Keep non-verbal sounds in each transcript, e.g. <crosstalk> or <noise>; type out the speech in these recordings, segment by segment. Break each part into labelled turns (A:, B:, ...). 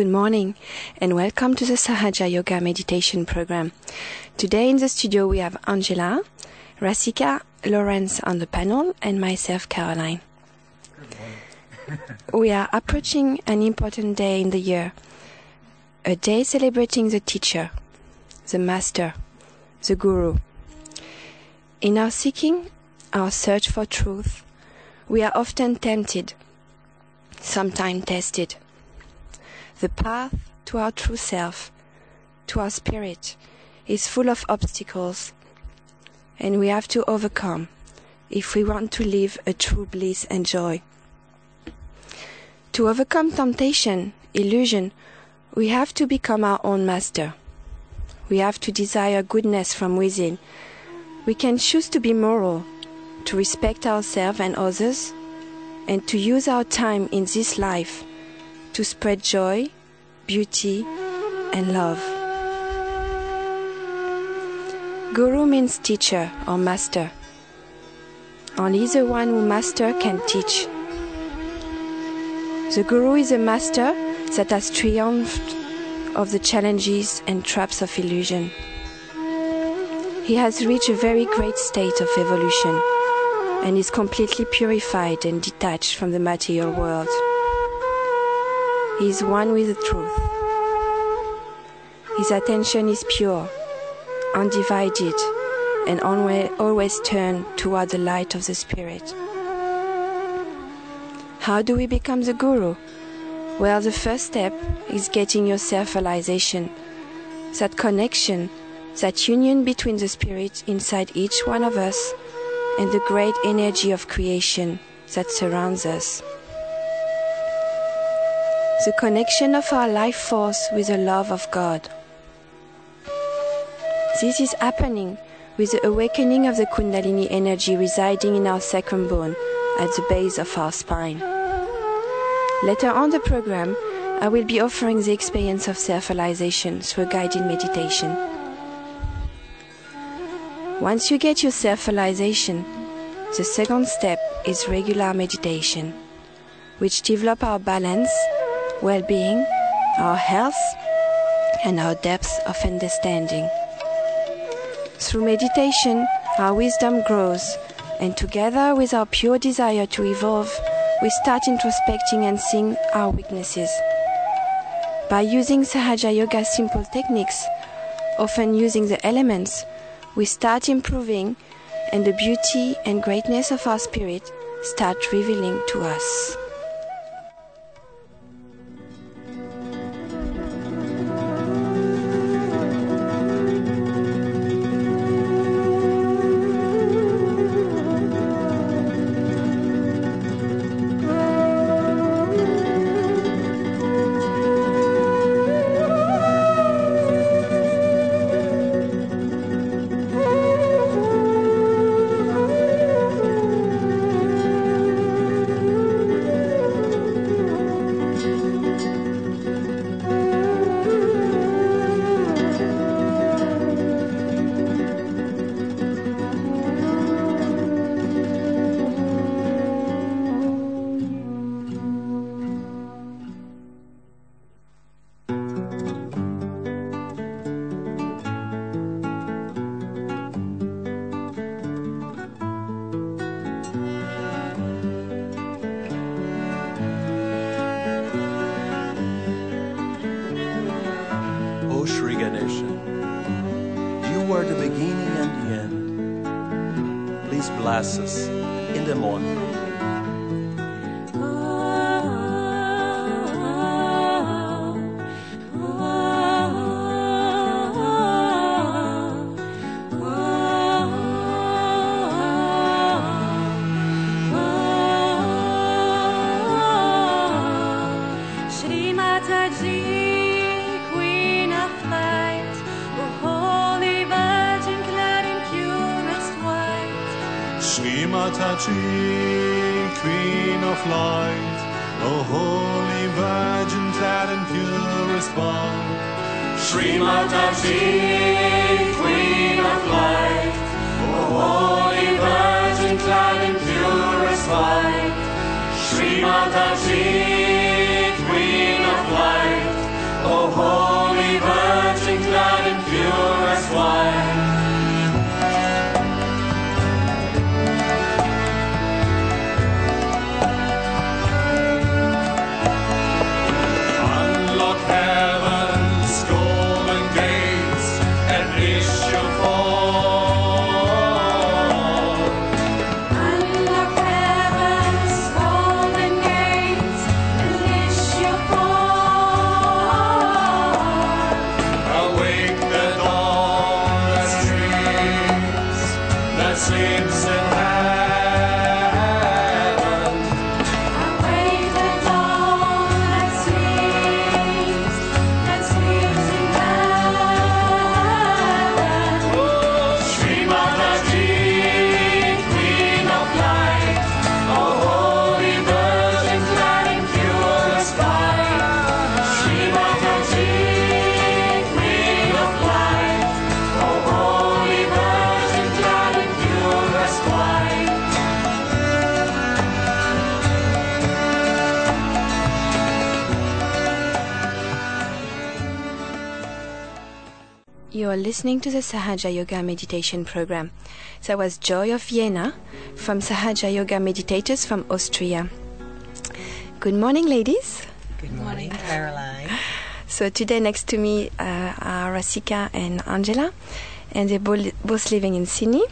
A: Good morning and welcome to the Sahaja Yoga meditation program. Today in the studio we have Angela, Rasika, Lawrence on the panel and myself Caroline. we are approaching an important day in the year. A day celebrating the teacher, the master, the guru. In our seeking, our search for truth, we are often tempted, sometimes tested the path to our true self, to our spirit, is full of obstacles, and we have to overcome if we want to live a true bliss and joy. To overcome temptation, illusion, we have to become our own master. We have to desire goodness from within. We can choose to be moral, to respect ourselves and others, and to use our time in this life to spread joy, beauty, and love. Guru means teacher or master. Only the one who master can teach. The Guru is a master that has triumphed of the challenges and traps of illusion. He has reached a very great state of evolution and is completely purified and detached from the material world. He is one with the truth. His attention is pure, undivided, and always turned toward the light of the Spirit. How do we become the Guru? Well, the first step is getting your self realization, that connection, that union between the Spirit inside each one of us and the great energy of creation that surrounds us the connection of our life force with the love of God. This is happening with the awakening of the Kundalini energy residing in our sacrum bone at the base of our spine. Later on the program, I will be offering the experience of self realization through a guided meditation. Once you get your self realization, the second step is regular meditation, which develop our balance well being, our health, and our depth of understanding. Through meditation, our wisdom grows, and together with our pure desire to evolve, we start introspecting and seeing our weaknesses. By using Sahaja Yoga simple techniques, often using the elements, we start improving, and the beauty and greatness of our spirit start revealing to us.
B: Queen of Light, O Holy Virgin, clad in purest white.
C: Shri Mataji, Queen of Light, O Holy Virgin, clad in purest white. Shri Mataji, Queen of Light, O Holy Virgin, glad and pure as
A: You are listening to the Sahaja Yoga Meditation Program. That was Joy of Vienna from Sahaja Yoga Meditators from Austria. Good morning, ladies.
D: Good morning, Caroline. <sighs>
A: So today next to me uh, are Rasika and Angela, and they're bo- both living in Sydney.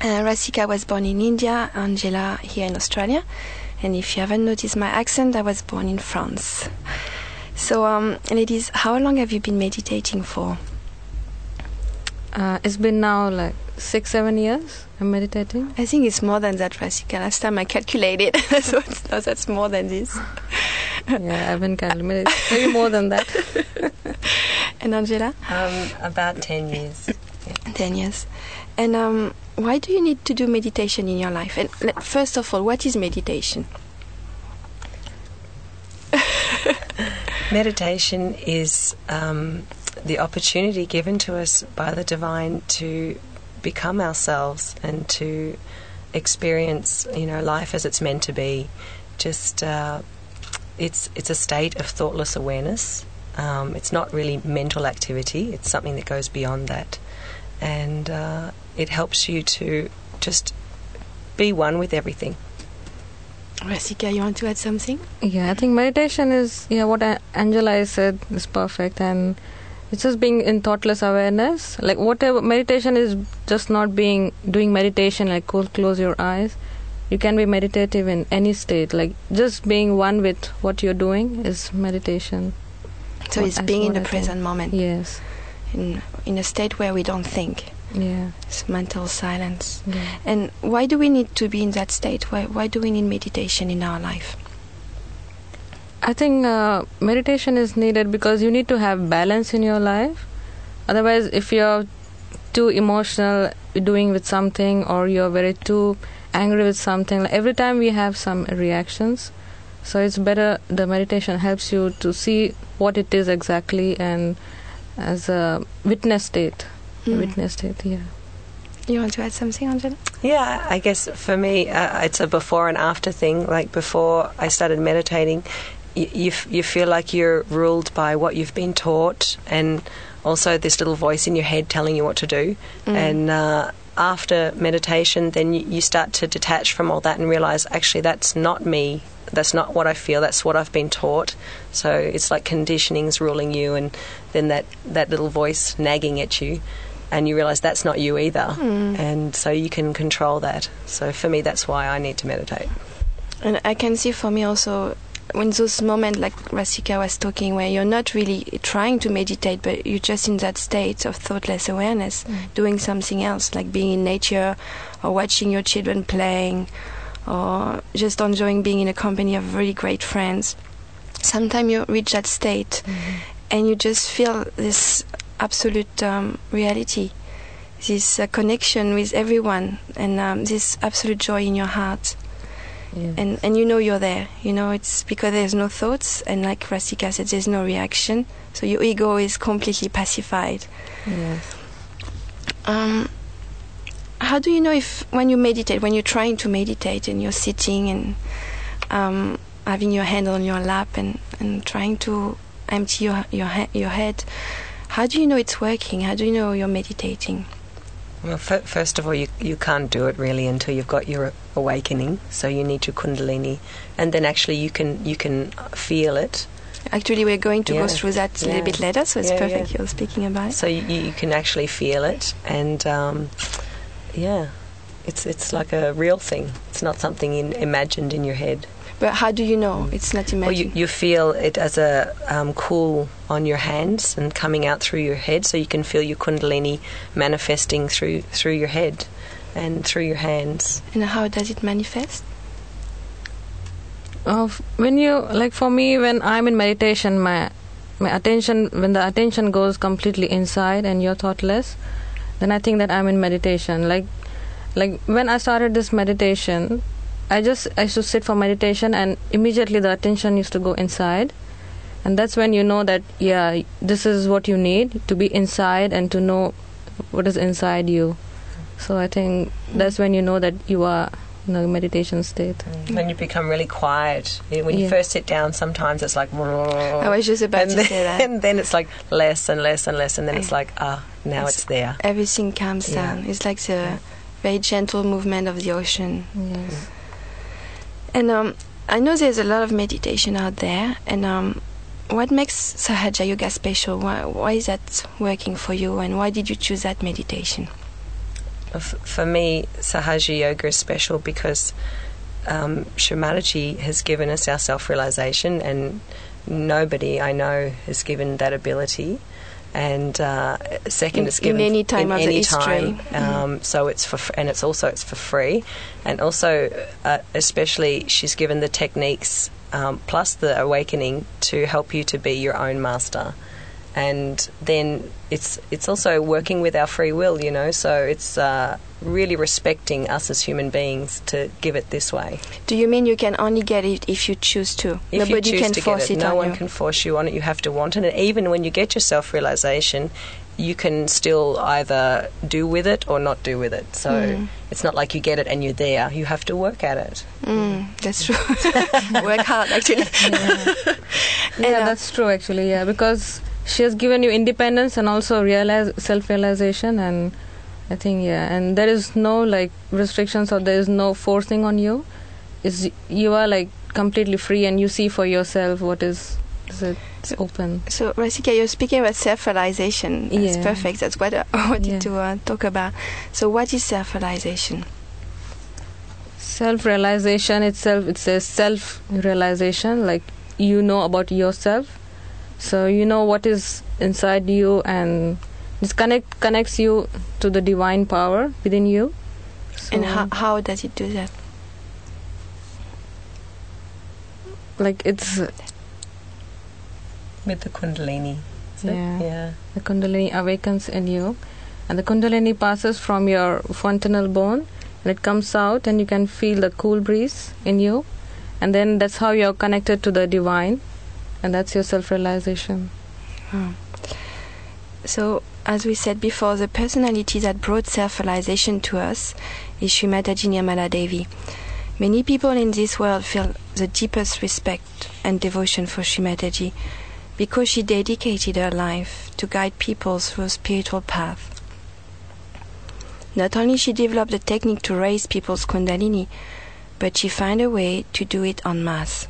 A: Uh, Rasika was born in India, Angela here in Australia. And if you haven't noticed my accent, I was born in France. So, um, ladies, how long have you been meditating for?
E: Uh, it's been now like six, seven years. I'm meditating.
A: I think it's more than that, Rasika. Last time I calculated, so it's, no, that's more than this. <laughs>
E: yeah, I've been calculating. <laughs> Maybe more than that. <laughs>
A: And Angela?
D: Um, about 10 years.
A: 10 years. And um, why do you need to do meditation in your life? And le- first of all, what is meditation?
D: Meditation is um, the opportunity given to us by the divine to become ourselves and to experience, you know, life as it's meant to be. Just uh, it's it's a state of thoughtless awareness. Um, it's not really mental activity. It's something that goes beyond that, and uh, it helps you to just be one with everything.
A: Rasika, you want to add something?
E: Yeah, I think meditation is, yeah, what A- Angela said is perfect. And it's just being in thoughtless awareness. Like, whatever meditation is just not being, doing meditation, like close, close your eyes. You can be meditative in any state. Like, just being one with what you're doing is meditation.
A: So
E: What-
A: it's being in the
E: I think.
A: present moment,
E: Yes.
A: in, in a state where we don't think.
E: Yeah.
A: It's mental silence.
E: yeah.
A: And why do we need to be in that state? Why, why do we need meditation in our life?
E: I think uh, meditation is needed because you need to have balance in your life. Otherwise, if you're too emotional doing with something or you're very too angry with something, like every time we have some reactions. So it's better the meditation helps you to see what it is exactly and as a witness state. A
A: Mm.
E: witness state, yeah.
A: You want to add something, Angela?
D: Yeah, I guess for me, uh, it's a before and after thing. Like before I started meditating, you, you, feel like you're ruled by what you've been taught, and also this little voice in your head telling you what to do. And uh, after meditation, then you, you start to detach from all that and realize actually that's not me. That's not what I feel. That's what I've been taught. So it's like conditioning's ruling you, and then that, that little voice nagging at you and you realize that's not you either. And so you can control that. So for me, that's why I need to meditate.
A: And I can see for me also when those moments like Rasika was talking where you're not really trying to meditate but you're just in that state of thoughtless awareness doing something else like being in nature or watching your children playing or just enjoying being in a company of really great friends. Sometimes you reach that state and you just feel this absolute um, reality this uh, connection with everyone and um, this absolute joy in your heart
E: yeah.
A: and and you know you're there you know it's because there's no thoughts and like Rasika said there's no reaction so your ego is completely pacified
E: yes.
A: um, how do you know if when you meditate when you're trying to meditate and you're sitting and um, having your hand on your lap and, and trying to empty your your your head. How do you know it's working? How do you know you're meditating?
D: Well, f- first of all, you, you can't do it really until you've got your awakening. So you need your kundalini, and then actually you can you can feel it.
A: Actually, we're going to go through that a
D: Yeah.
A: little bit later, so it's
D: Yeah,
A: perfect
D: yeah.
A: you're speaking about it.
D: So you, you can actually feel it, and um, yeah, it's it's like a real thing. It's not something in, imagined in your head.
A: But how do you know it's not
D: Well, you,
A: imagined?
D: you feel it as a um, cool on your hands and coming out through your head, so you can feel your kundalini manifesting through through your head and through your hands.
A: and how does it manifest?
E: of when you like for me when i'm in meditation my my attention when the attention goes completely inside and you're thoughtless then i think that i'm in meditation like like when i started this meditation i just i used to sit for meditation and immediately the attention used to go inside and that's when you know that yeah this is what you need to be inside and to know what is inside you so i think that's when you know that you are in a meditation state
D: When you become really quiet, when you
E: Yeah.
D: first sit down, sometimes it's like.
A: I was just about
D: and
A: to
D: then,
A: say that.
D: And then it's like less and less and less, and then it's like ah, now
A: It's-
D: it's there.
A: Everything calms
D: Yeah.
A: down. It's like the very gentle movement of the ocean.
E: yes
A: And um, I know there's a lot of meditation out there. And um, what makes Sahaja Yoga special? Why, why is that working for you? And why did you choose that meditation?
D: For me, Sahaja Yoga is special because um, Shri Mataji has given us our self realization, and nobody I know has given that ability. And uh, second,
A: In-
D: it's given
A: in any time
D: in
A: of the
D: any
A: history.
D: time. Um, so it's for, and it's also it's for free, and also uh, especially she's given the techniques um, plus the awakening to help you to be your own master and then it's it's also working with our free will, you know. So it's uh, really respecting us as human beings to give it this way.
A: Do you mean you can only get it if you choose to?
D: If
A: Nobody
D: you choose
A: can
D: to
A: force
D: get it,
A: it
D: no
A: on
D: one
A: you.
D: can force you on it. You have to want it. And even when you get your self realization, you can still either do with it or not do with it. So
A: Mm.
D: it's not like you get it and you're there. You have to work at it.
A: Mm, that's true. <laughs> Work hard, actually. <laughs> And,
E: yeah
A: uh,
E: that's true actually yeah because she has given you independence and also realize self-realization and i think yeah and there is no like restrictions or there is no forcing on you is you are like completely free and you see for yourself what is is it it's open
A: So, Rasika, you're speaking about self-realization. That's
E: Yeah.
A: perfect. That's <laughs> what I wanted
E: Yeah.
A: to uh, talk about. So, what is self-realization?
E: self-realization itself it's a self-realization like you know about yourself so you know what is inside you and this connect connects you to the divine power within you so,
A: And how, how does it do that?
E: like it's
D: With the Kundalini.
E: Yeah.
D: Yeah.
E: the kundalini awakens in you and the kundalini passes from your fontanel bone and it comes out and you can feel the cool breeze in you and then that's how you're connected to the divine and that's your self-realization
A: Hmm. So, as we said before, the personality that brought self-realization to us is Shri Mataji Nirmala Devi. Many people in this world feel the deepest respect and devotion for Shri Mataji because she dedicated her life to guide people through a spiritual path. Not only she developed a technique to raise people's kundalini, but she found a way to do it en masse.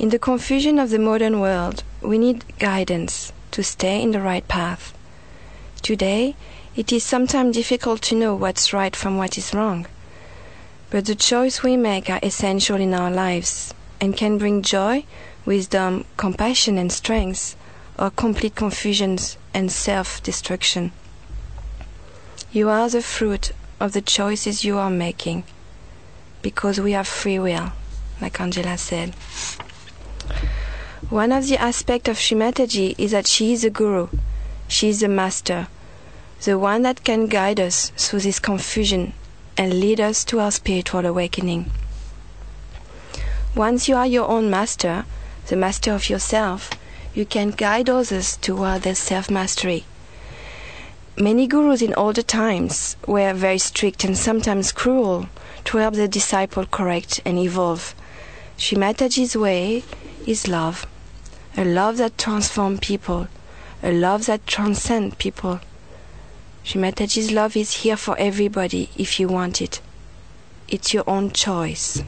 A: In the confusion of the modern world, we need guidance to stay in the right path. Today, it is sometimes difficult to know what's right from what is wrong. But the choice we make are essential in our lives and can bring joy, wisdom, compassion, and strength, or complete confusions and self destruction. You are the fruit of the choices you are making because we have free will, like Angela said. One of the aspects of Shri Mataji is that she is a guru. She is the master, the one that can guide us through this confusion and lead us to our spiritual awakening. Once you are your own master, the master of yourself, you can guide others toward their self mastery. Many gurus in older times were very strict and sometimes cruel to help their disciple correct and evolve. Shri Mataji's way is love. a love that transforms people, a love that transcends people. Shri Mataji's love is here for everybody if you want it. It's your own choice.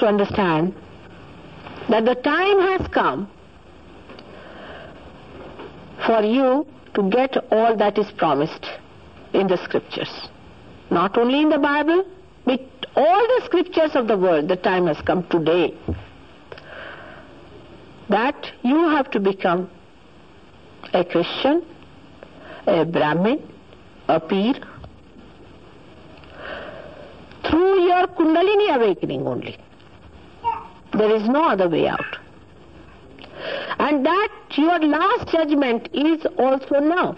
F: To understand that the time has come for you to get all that is promised in the scriptures. Not only in the Bible, but all the scriptures of the world, the time has come today that you have to become a Christian, a Brahmin, a Pir, through your Kundalini awakening only. There is no other way out. And that your last judgment is also now.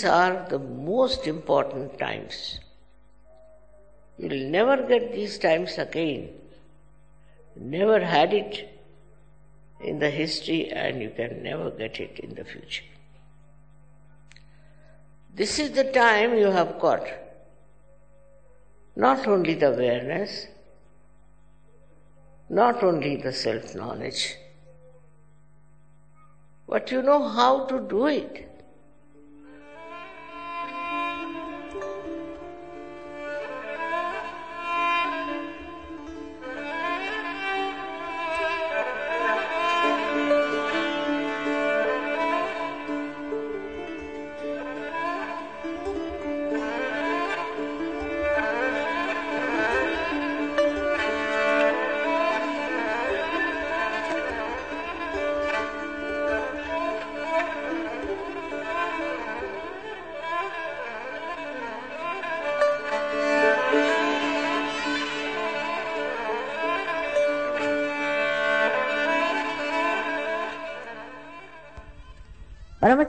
G: These are the most important times. You'll never get these times again. Never had it in the history, and you can never get it in the future. This is the time you have got not only the awareness, not only the self knowledge, but you know how to do it.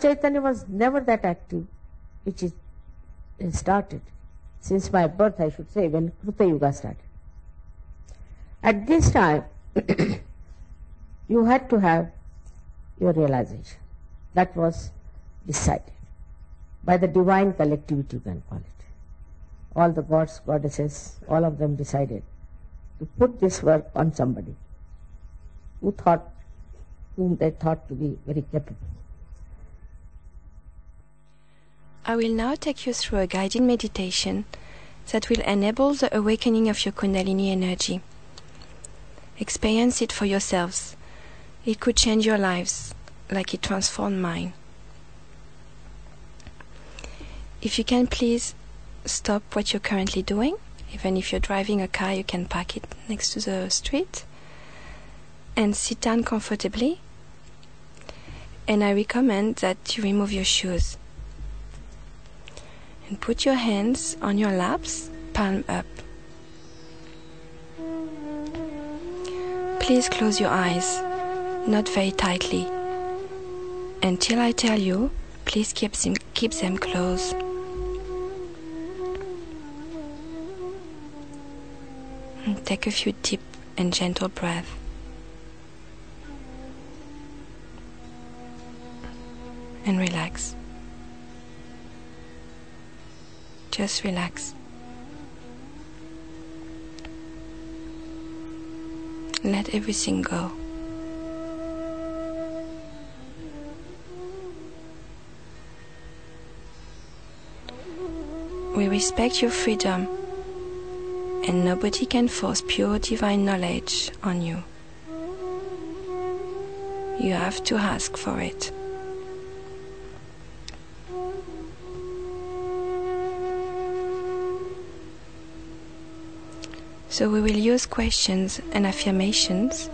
F: Chaitanya was never that active, which is started since my birth, I should say, when Kruta Yuga started. At this time, <coughs> you had to have your realization. That was decided by the divine collectivity, you can call it. All the gods, goddesses, all of them decided to put this work on somebody who thought, whom they thought to be very capable.
A: I will now take you through a guided meditation that will enable the awakening of your Kundalini energy. Experience it for yourselves. It could change your lives like it transformed mine. If you can, please stop what you're currently doing. Even if you're driving a car, you can park it next to the street and sit down comfortably. And I recommend that you remove your shoes and put your hands on your laps, palm up. Please close your eyes, not very tightly. Until I tell you, please keep them, keep them closed. And take a few deep and gentle breaths. and relax. Just relax. Let everything go. We respect your freedom, and nobody can force pure divine knowledge on you. You have to ask for it. So we will use questions and affirmations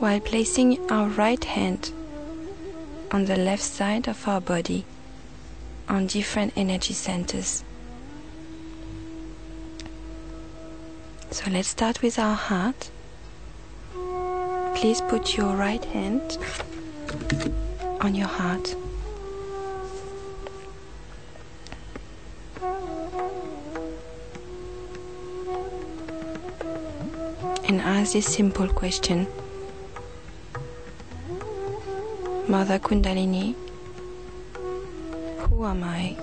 A: while placing our right hand on the left side of our body on different energy centers. So let's start with our heart. Please put your right hand on your heart. Ask this simple question Mother Kundalini, who am I?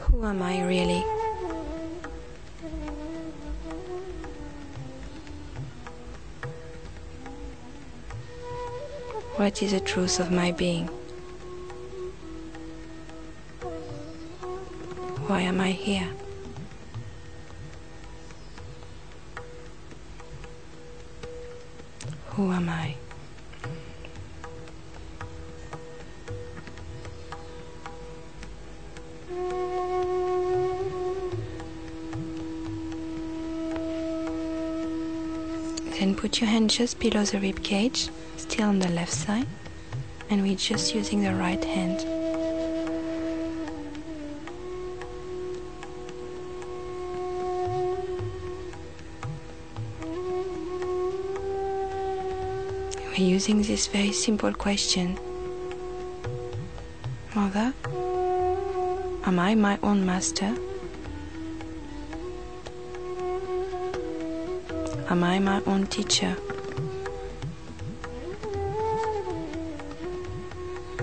A: Who am I really? What is the truth of my being? Why am I here? Who am I? Then put your hand just below the rib cage, still on the left side, and we're just using the right hand. Using this very simple question Mother, am I my own master? Am I my own teacher?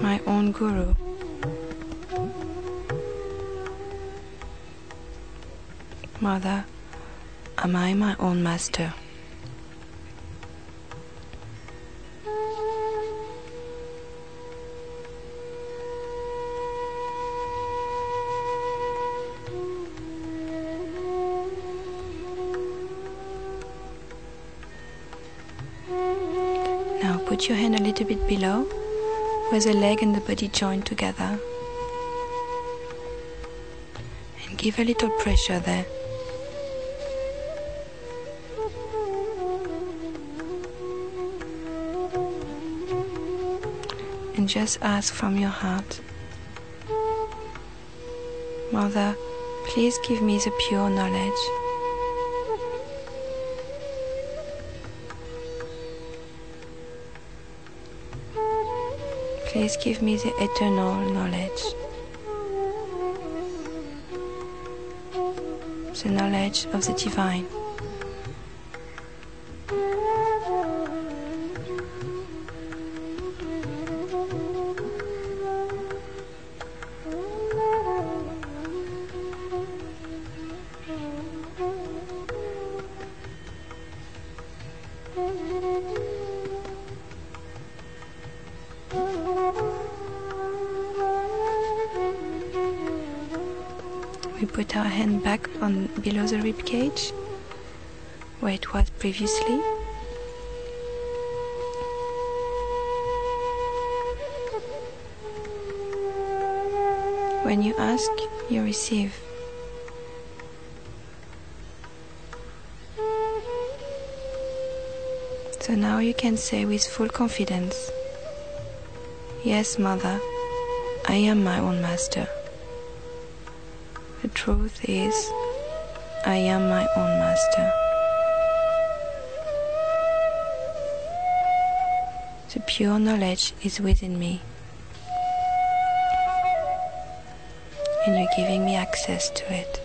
A: My own guru? Mother, am I my own master? Put your hand a little bit below where the leg and the body join together. And give a little pressure there. And just ask from your heart Mother, please give me the pure knowledge. Please give me the eternal knowledge. The knowledge of the divine. On below the rib cage where it was previously. When you ask, you receive. So now you can say with full confidence Yes, Mother, I am my own master. The truth is, I am my own master. The pure knowledge is within me. And you're giving me access to it.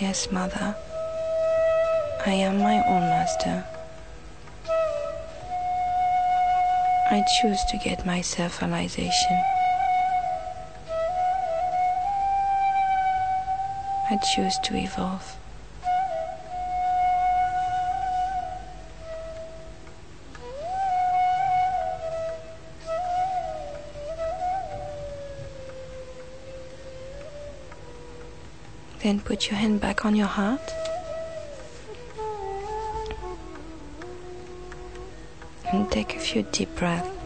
A: Yes, Mother, I am my own master. I choose to get myself realization. I choose to evolve. Then put your hand back on your heart. And take a few deep breaths.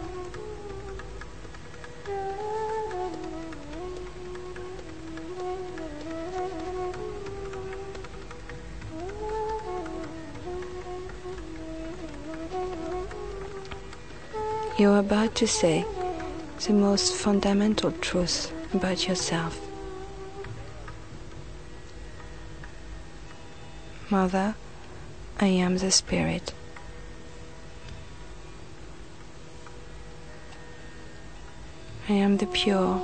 A: You're about to say the most fundamental truth about yourself. Mother, I am the Spirit. I am the pure,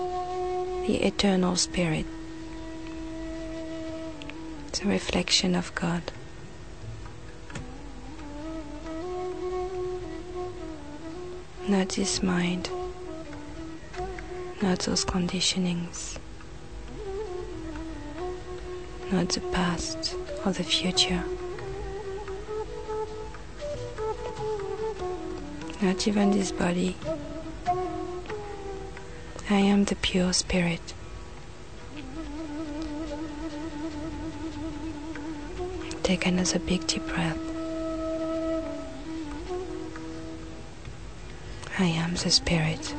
A: the eternal Spirit, the reflection of God. Not this mind, not those conditionings, not the past or the future, not even this body. I am the pure spirit. Take another big deep breath. I am the spirit.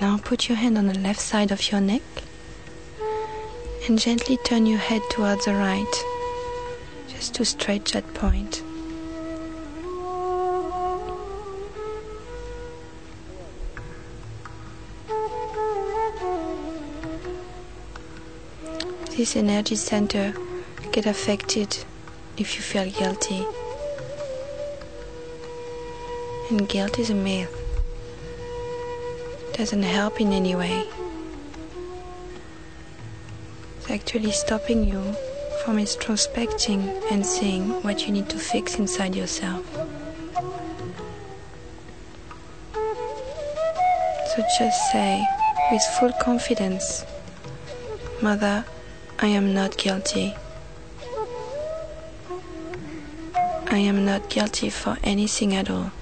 A: Now put your hand on the left side of your neck and gently turn your head towards the right, just to stretch that point. This energy center get affected if you feel guilty. And guilt is a myth. Doesn't help in any way. It's actually stopping you from introspecting and seeing what you need to fix inside yourself. So just say with full confidence, Mother, I am not guilty. I am not guilty for anything at all.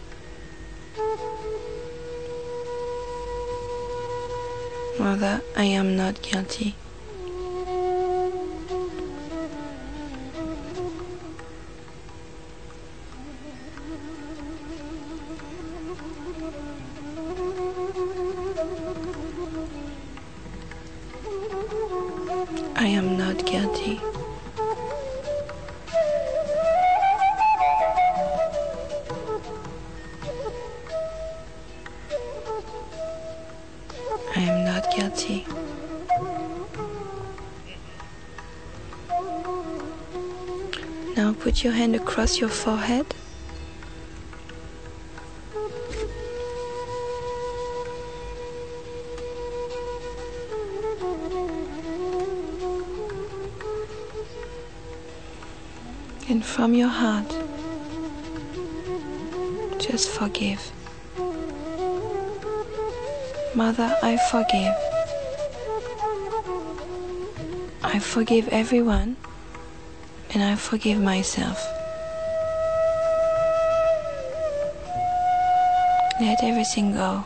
A: Mother, I am not guilty. Not guilty. I am not guilty. Now put your hand across your forehead. From your heart, just forgive. Mother, I forgive. I forgive everyone and I forgive myself. Let everything go.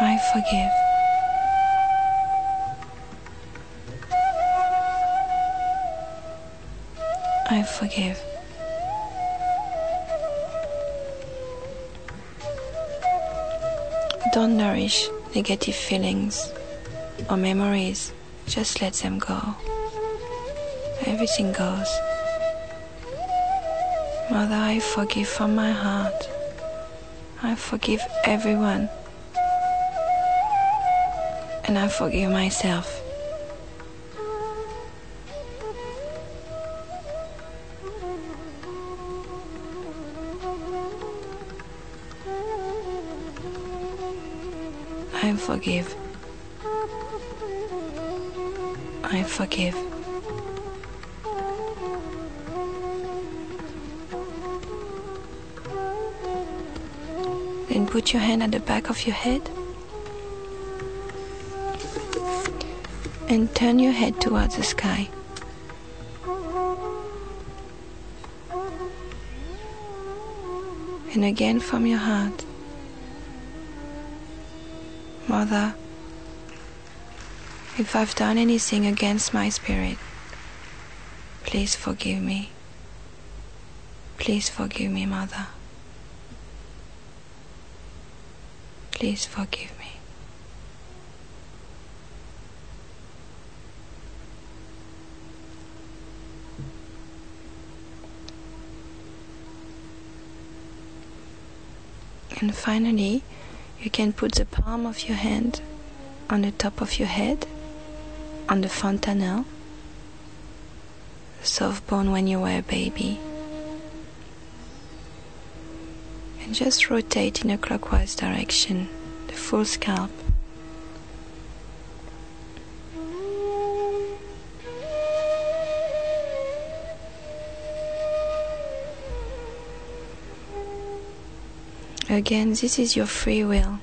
A: I forgive. Negative feelings or memories. Just let them go. Everything goes. Mother, I forgive from my heart. I forgive everyone. And I forgive myself. I forgive. I forgive. Then put your hand at the back of your head and turn your head towards the sky. And again from your heart. Mother, if I've done anything against my spirit, please forgive me. Please forgive me, Mother. Please forgive me. And finally, you can put the palm of your hand on the top of your head, on the fontanelle, soft bone when you were a baby. And just rotate in a clockwise direction the full scalp. Again, this is your free will.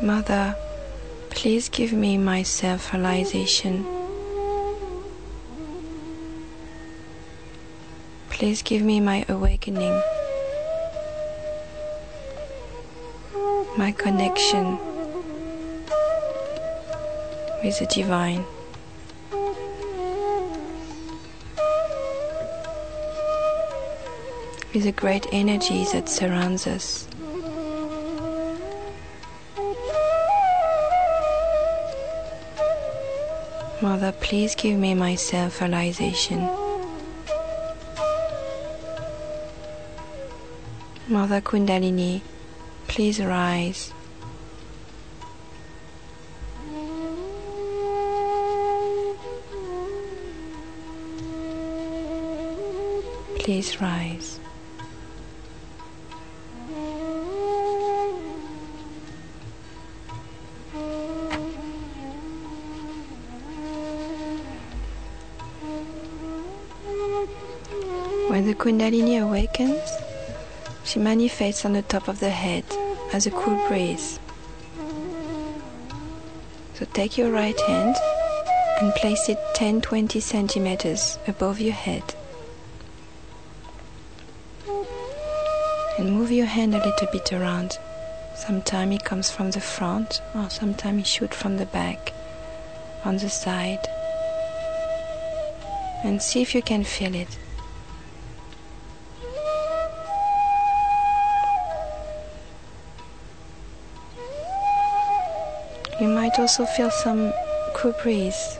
A: Mother, please give me my self realization. Please give me my awakening, my connection with the divine. With the great energy that surrounds us. Mother, please give me my self realization. Mother Kundalini, please rise. Please rise. When the Kundalini awakens, she manifests on the top of the head as a cool breeze. So take your right hand and place it 10 20 centimeters above your head. And move your hand a little bit around. Sometimes it comes from the front, or sometimes it shoots from the back, on the side. And see if you can feel it. Also feel some cool breeze,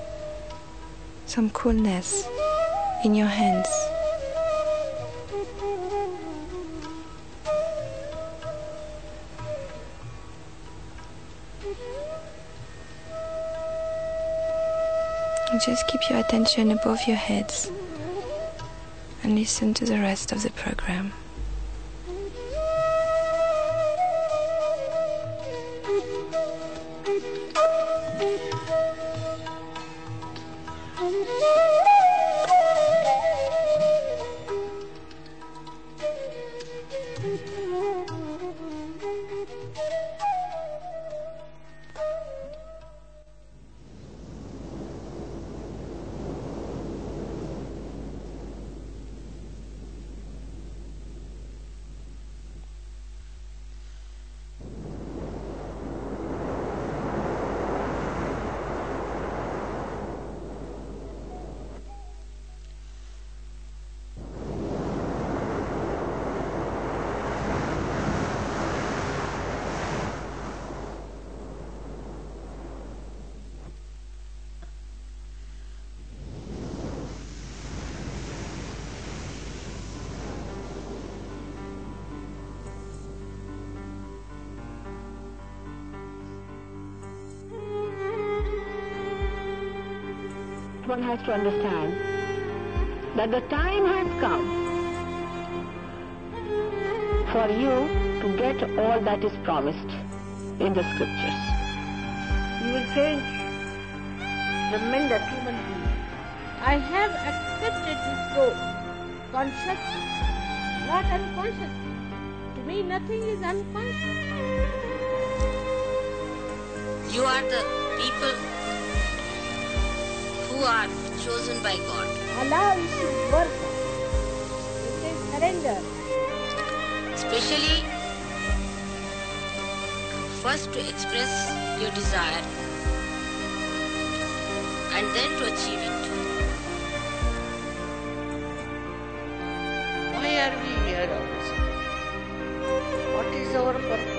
A: some coolness in your hands. And just keep your attention above your heads and listen to the rest of the program.
G: Has to understand that the time has come
H: for you to get all that is promised in the scriptures. You will change tremendous human being. I have accepted this role consciously, not unconsciously. To me, nothing is unconscious.
I: You are the people who are chosen by God.
H: Allah it to work. It is surrender.
I: Especially first to express your desire and then to achieve it.
G: Why are we here also? What is our purpose?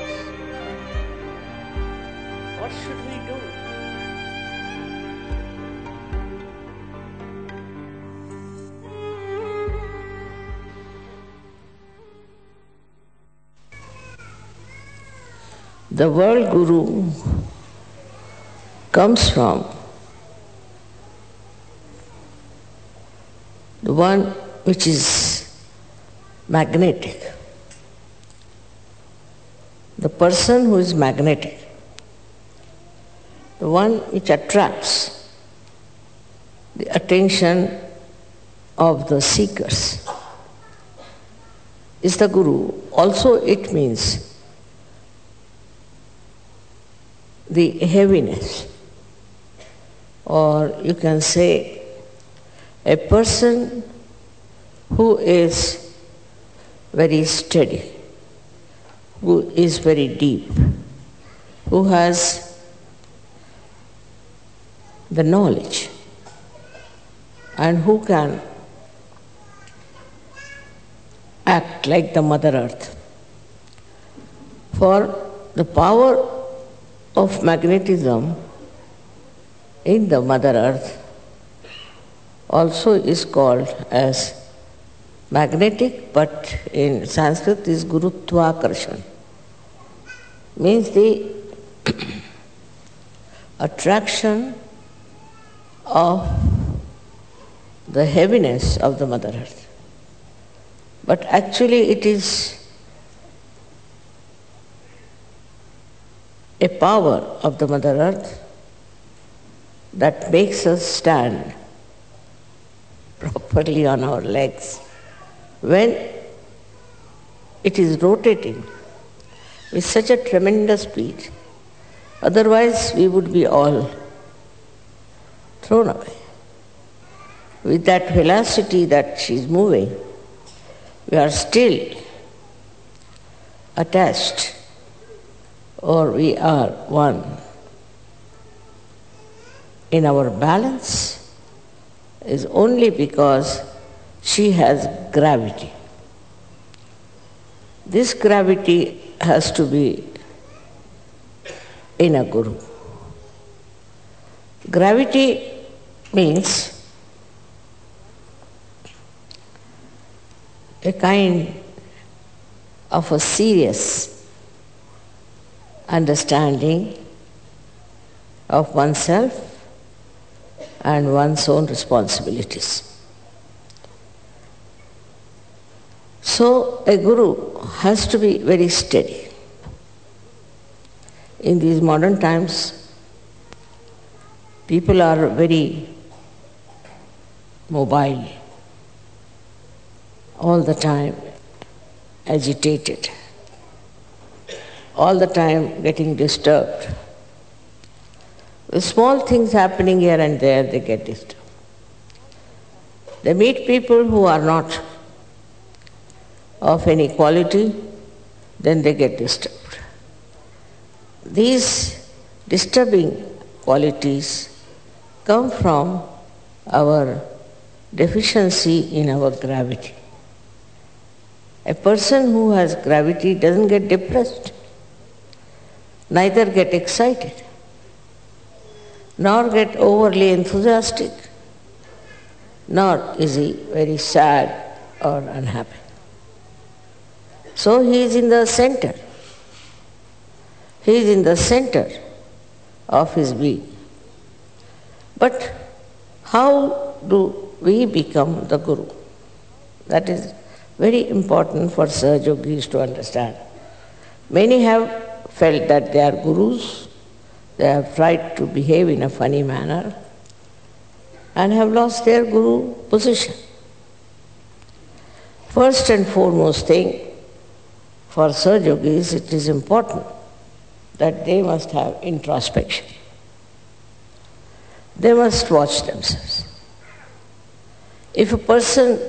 G: The world guru comes from the one which is magnetic. The person who is magnetic, the one which attracts the attention of the seekers, is the guru. Also, it means the heaviness, or you can say a person who is very steady, who is very deep, who has the knowledge, and who can act like the Mother Earth. For the power of magnetism in the Mother Earth also is called as magnetic, but in Sanskrit is Gurutva Means the <clears throat> attraction of the heaviness of the Mother Earth. But actually it is a power of the Mother Earth that makes us stand properly on our legs when it is rotating with such a tremendous speed. Otherwise, we would be all thrown away. With that velocity that she is moving, we are still attached or we are one. In our balance is only because she has gravity. This gravity has to be in a guru. Gravity means a kind of a serious understanding of oneself and one's own responsibilities. So, a guru has to be very steady. In these modern times, people are very mobile, all the time agitated all the time getting disturbed. With small things happening here and there, they get disturbed. They meet people who are not of any quality, then they get disturbed. These disturbing qualities come from our deficiency in our gravity. A person who has gravity doesn't get depressed neither get excited nor get overly enthusiastic, nor is he very sad or unhappy. So he is in the center. He is in the center of his being. But how do we become the Guru? That is very important for Sahaj Yogis to understand. Many have felt that they are gurus, they have tried to behave in a funny manner, and have lost their guru position. First and foremost thing, for Sahaj it is important that they must have introspection. They must watch themselves. If a person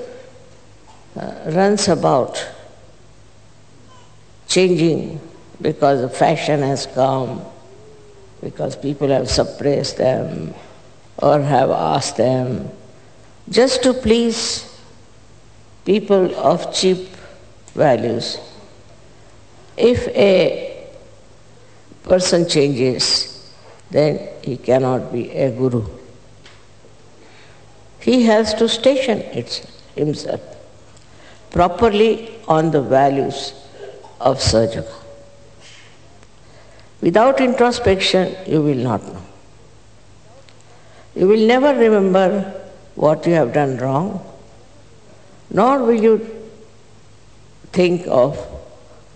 G: uh, runs about changing because the fashion has come, because people have suppressed them or have asked them, just to please people of cheap values, if a person changes, then he cannot be a guru. He has to station himself properly on the values of Sahaja Yoga. Without introspection, you will not know. You will never remember what you have done wrong, nor will you think of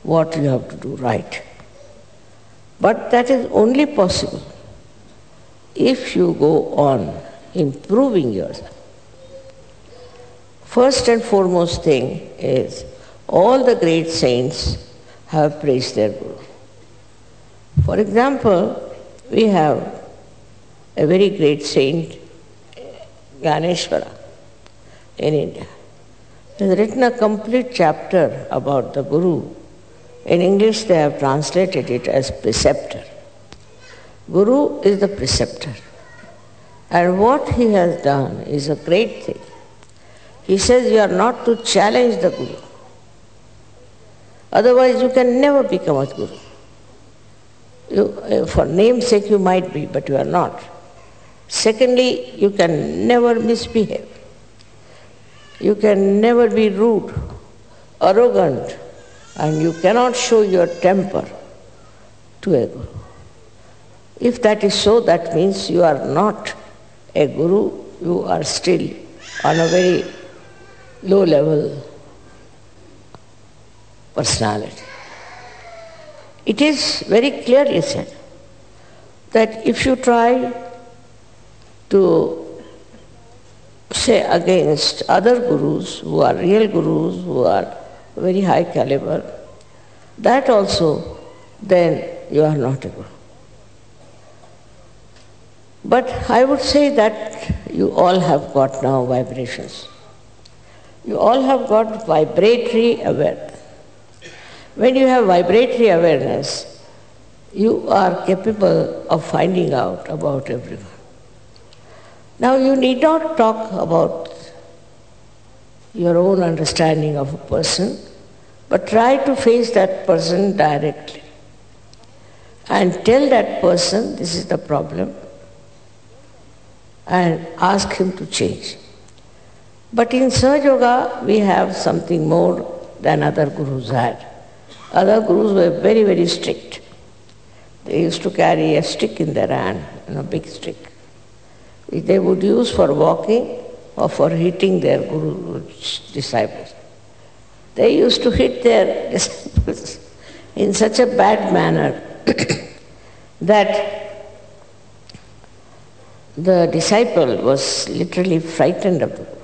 G: what you have to do right. But that is only possible if you go on improving yourself. First and foremost thing is all the great saints have praised their Guru. For example, we have a very great saint, Gyaneshwara, in India. He has written a complete chapter about the Guru. In English, they have translated it as preceptor. Guru is the preceptor. And what he has done is a great thing. He says you are not to challenge the Guru. Otherwise, you can never become a Guru. You, eh, for namesake, you might be, but you are not. Secondly, you can never misbehave. You can never be rude, arrogant, and you cannot show your temper to a Guru. If that is so, that means you are not a Guru, you are still on a very low level personality. It is very clearly said that if you try to say against other gurus who are real gurus, who are very high caliber, that also then you are not a guru. But I would say that you all have got now vibrations. You all have got vibratory awareness. When you have vibratory awareness, you are capable of finding out about everyone. Now, you need not talk about your own understanding of a person, but try to face that person directly and tell that person this is the problem and ask him to change. But in Sahaja Yoga, we have something more than other gurus had. Other gurus were very, very strict. They used to carry a stick in their hand, a big stick, which they would use for walking or for hitting their guru disciples. They used to hit their <laughs> disciples in such a bad manner <coughs> that the disciple was literally frightened of the Guru.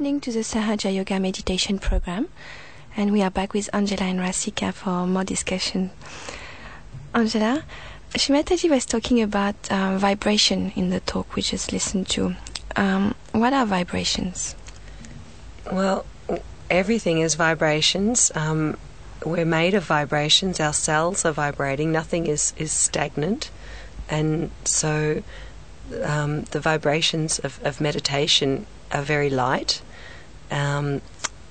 A: Listening to the Sahaja Yoga meditation program, and we are back with Angela and Rasika for more discussion. Angela, Shri Mataji was talking about uh, vibration in the talk we just listened to. Um, what are vibrations?
D: Well, everything is vibrations. Um, we're made of vibrations. Our cells are vibrating. Nothing is, is stagnant. And so um, the vibrations of, of meditation are very light. Um,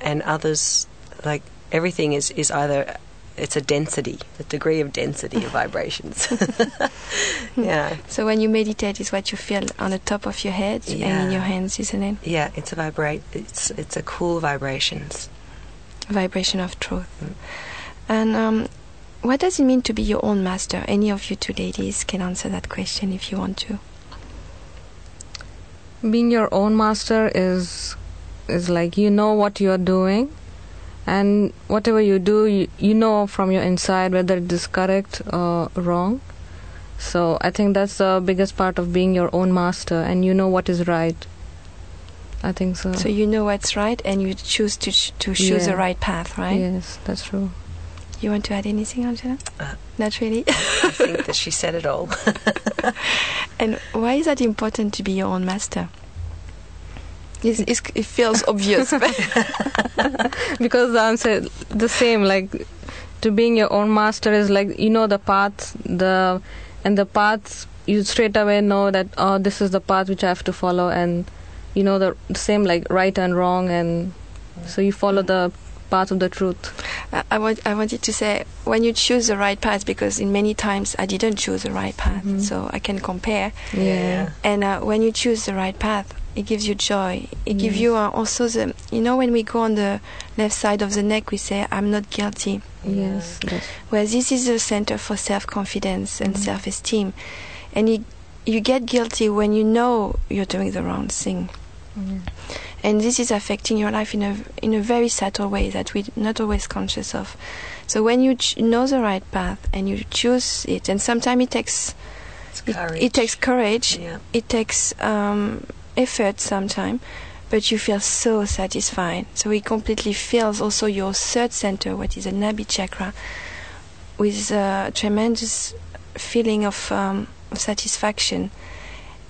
D: and others, like everything is, is either, it's a density, a degree of density of <laughs> vibrations. <laughs> yeah.
A: So when you meditate, is what you feel on the top of your head and in
D: Yeah.
A: your hands, isn't it?
D: Yeah, it's a vibrate. It's it's a cool vibrations.
A: Vibration of truth. And um, what does it mean to be your own master? Any of you two ladies can answer that question if you want to.
E: being your own master is is like you know what you are doing and whatever you do you, you know from your inside whether it is correct or wrong so i think that's the biggest part of being your own master and you know what is right i think so
A: So you know what's right, and you choose to ch- to choose the right path, right?
E: yes that's true
A: You want to add anything, Angela?
D: Uh,
A: Not really.
D: I think that she said it all. <laughs>
A: and why is that important to be your own master? It's, it's, it feels obvious. <laughs>
E: because the answer the same like to being your own master is like you know the path the and the paths you straight away know that oh this is the path which i have to follow and you know the, the same like right and wrong and so you follow the path of the truth
A: I- I want I wanted to say when you choose the right path because in many times I didn't choose the right path,
E: Mhm.
A: so I can compare.
E: yeah
A: And uh, when you choose the right path, it gives you joy. It gives you uh, also the you know when we go on the left side of the neck, we say I'm not guilty.
E: yes
A: Well, this is the center for self-confidence and
E: Mhm.
A: self-esteem, and you you get guilty when you know you're doing the wrong thing.
E: yeah.
A: and this is affecting your life in a in a very subtle way that we're not always conscious of. So when you ch- know the right path and you choose it, and sometimes it takes it,
D: courage.
A: it takes courage,
D: Yeah.
A: it takes um, effort sometimes, but you feel so satisfied. So it completely fills also your third center, what is the Nabhi chakra, with a tremendous feeling of, um, of satisfaction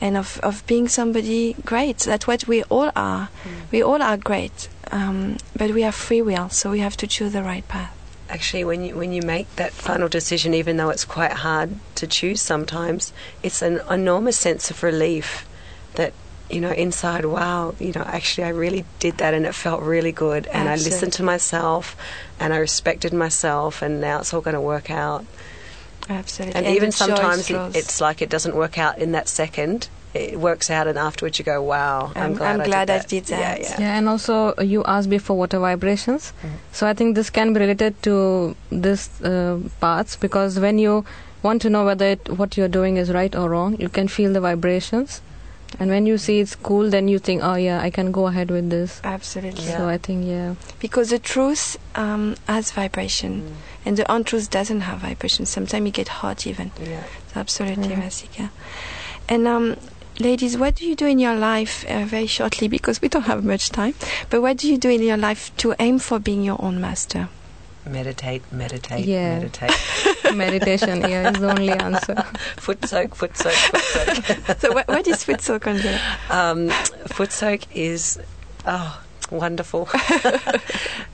A: and of, of being somebody great. That's what we all are. We all are great, um, but we have free will, so we have to choose the right path.
D: Actually, when you when you make that final decision, even though it's quite hard to choose sometimes, it's an enormous sense of relief that you know inside. Wow, you know, actually, I really did that, and it felt really good, and I listened to myself, and I respected myself, and now it's all going to work out.
A: Absolutely.
D: And,
A: the
D: even sometimes it, it's like it doesn't work out in that second. It works out, and afterwards you go, "Wow, I'm,
A: I'm-
D: glad,
A: I'm
D: I,
A: glad
D: did
A: I
D: that.
A: did
D: Yeah,
A: that.
D: yeah.
E: Yeah, and also you asked before what are vibrations.
D: Mhm.
E: So I think this can be related to this uh, parts because when you want to know whether it, what you're doing is right or wrong, you can feel the vibrations. And when you see it's cool, then you think, oh yeah, I can go ahead with this.
A: Absolutely.
D: Yeah.
E: So I think yeah,
A: Because the truth um, has vibration,
D: Mm.
A: and the untruth doesn't have vibration. Sometimes you get hot even.
D: Yeah.
A: Absolutely,
E: Yeah.
A: Rasika. And um, ladies, what do you do in your life uh, very shortly because we don't have much time? But what do you do in your life to aim for being your own master?
D: Meditate, meditate,
E: Yeah.
D: meditate. <laughs>
E: meditation yeah is the only answer. <laughs>
D: foot soak, foot soak, foot soak. <laughs>
A: so, what, what is foot soak, Angela?
D: Um, foot soak is oh wonderful.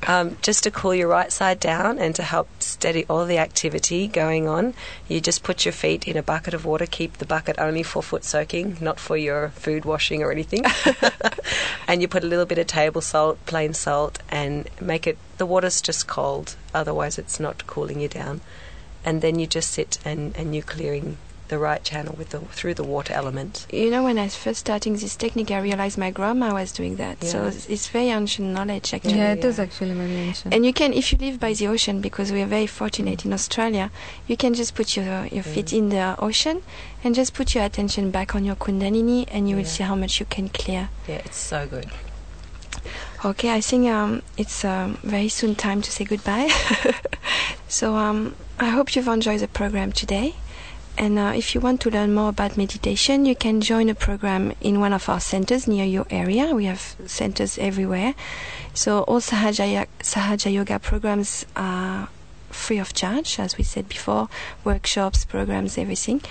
D: um, just to cool your right side down and to help steady all the activity going on, you just put your feet in a bucket of water. Keep the bucket only for foot soaking, not for your food washing or anything. and you put a little bit of table salt, plain salt, and make it. The water's just cold. Otherwise, it's not cooling you down. And then you just sit and and you're clearing the right channel with the through the water element.
A: You know, when I was first starting this technique, I realized my grandma was doing that. So
D: Yeah.
A: it's, it's very ancient knowledge, actually.
E: Yeah, it is
D: yeah.
E: actually very ancient.
A: And you can, if you live by the ocean, because we are very fortunate in Australia, you can just put your your feet mm. in the ocean and just put your attention back on your Kundalini, and you will see how much you can clear.
D: Yeah, it's so good.
A: Okay, I think um, it's um, very soon time to say goodbye. <laughs> so um, I hope you've enjoyed the program today. And uh, if you want to learn more about meditation, you can join a program in one of our centers near your area. We have centers everywhere. So all Sahaja, Sahaja Yoga programs are free of charge, as we said before, workshops, programs, everything.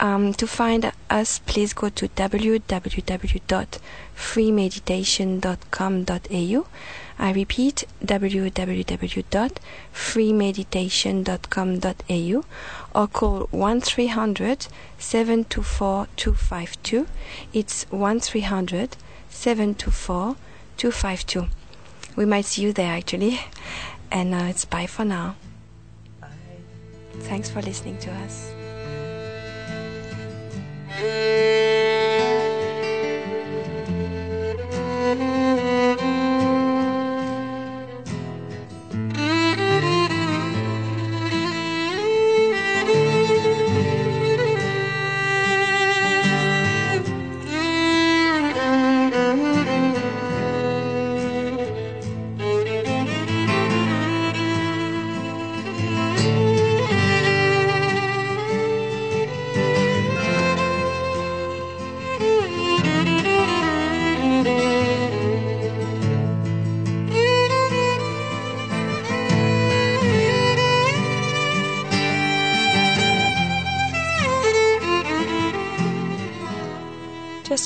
A: Um, to find us, please go to www.freemeditation.com.au. I repeat, www.freemeditation.com.au or call 1300 724 252. It's 1300 724 252. We might see you there actually. And uh, it's bye for now. Thanks for listening to us.
D: Thank you.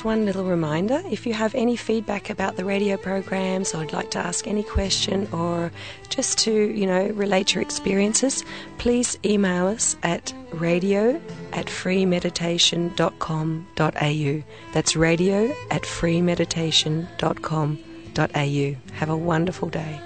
D: One little reminder if you have any feedback about the radio programs or would like to ask any question or just to, you know, relate your experiences, please email us at radio at freemeditation.com.au. That's radio at freemeditation.com.au. Have a wonderful day.